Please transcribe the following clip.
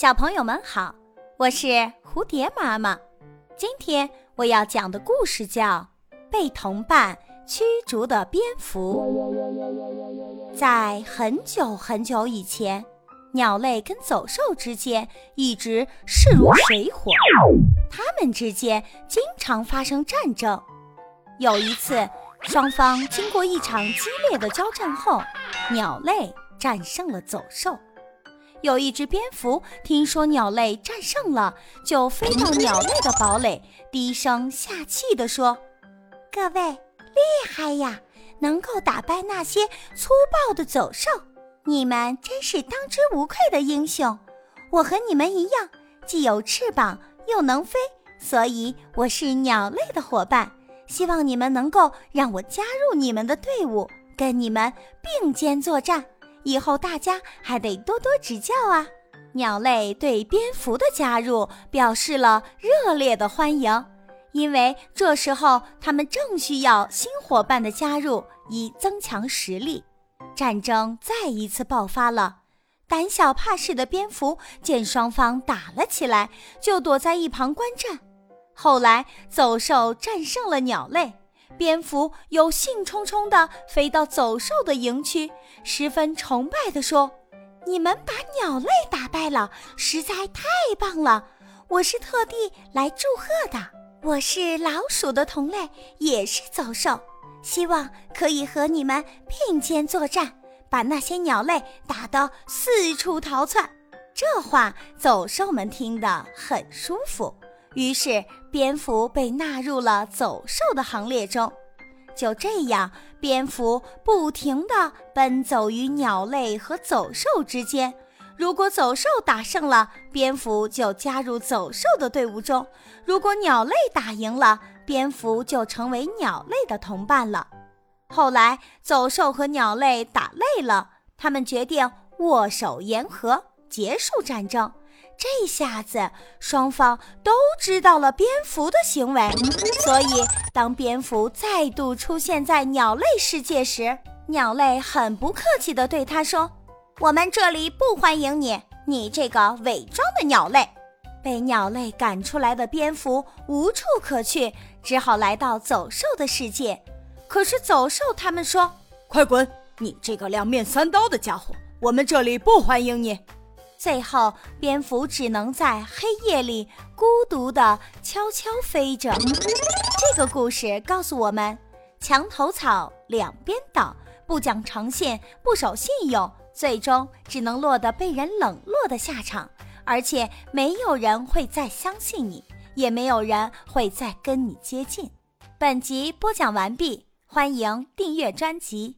小朋友们好，我是蝴蝶妈妈。今天我要讲的故事叫《被同伴驱逐的蝙蝠》。在很久很久以前，鸟类跟走兽之间一直势如水火，它们之间经常发生战争。有一次，双方经过一场激烈的交战后，鸟类战胜了走兽。有一只蝙蝠听说鸟类战胜了，就飞到鸟类的堡垒，低声下气地说：“各位厉害呀，能够打败那些粗暴的走兽，你们真是当之无愧的英雄。我和你们一样，既有翅膀又能飞，所以我是鸟类的伙伴。希望你们能够让我加入你们的队伍，跟你们并肩作战。”以后大家还得多多指教啊！鸟类对蝙蝠的加入表示了热烈的欢迎，因为这时候他们正需要新伙伴的加入以增强实力。战争再一次爆发了，胆小怕事的蝙蝠见双方打了起来，就躲在一旁观战。后来走兽战胜了鸟类。蝙蝠又兴冲冲地飞到走兽的营区，十分崇拜地说：“你们把鸟类打败了，实在太棒了！我是特地来祝贺的。我是老鼠的同类，也是走兽，希望可以和你们并肩作战，把那些鸟类打得四处逃窜。”这话走兽们听得很舒服。于是，蝙蝠被纳入了走兽的行列中。就这样，蝙蝠不停地奔走于鸟类和走兽之间。如果走兽打胜了，蝙蝠就加入走兽的队伍中；如果鸟类打赢了，蝙蝠就成为鸟类的同伴了。后来，走兽和鸟类打累了，他们决定握手言和，结束战争。这下子，双方都知道了蝙蝠的行为，所以当蝙蝠再度出现在鸟类世界时，鸟类很不客气地对他说：“我们这里不欢迎你，你这个伪装的鸟类。”被鸟类赶出来的蝙蝠无处可去，只好来到走兽的世界。可是走兽他们说：“快滚！你这个两面三刀的家伙，我们这里不欢迎你。”最后，蝙蝠只能在黑夜里孤独地悄悄飞着。这个故事告诉我们：墙头草，两边倒，不讲诚信，不守信用，最终只能落得被人冷落的下场。而且，没有人会再相信你，也没有人会再跟你接近。本集播讲完毕，欢迎订阅专辑。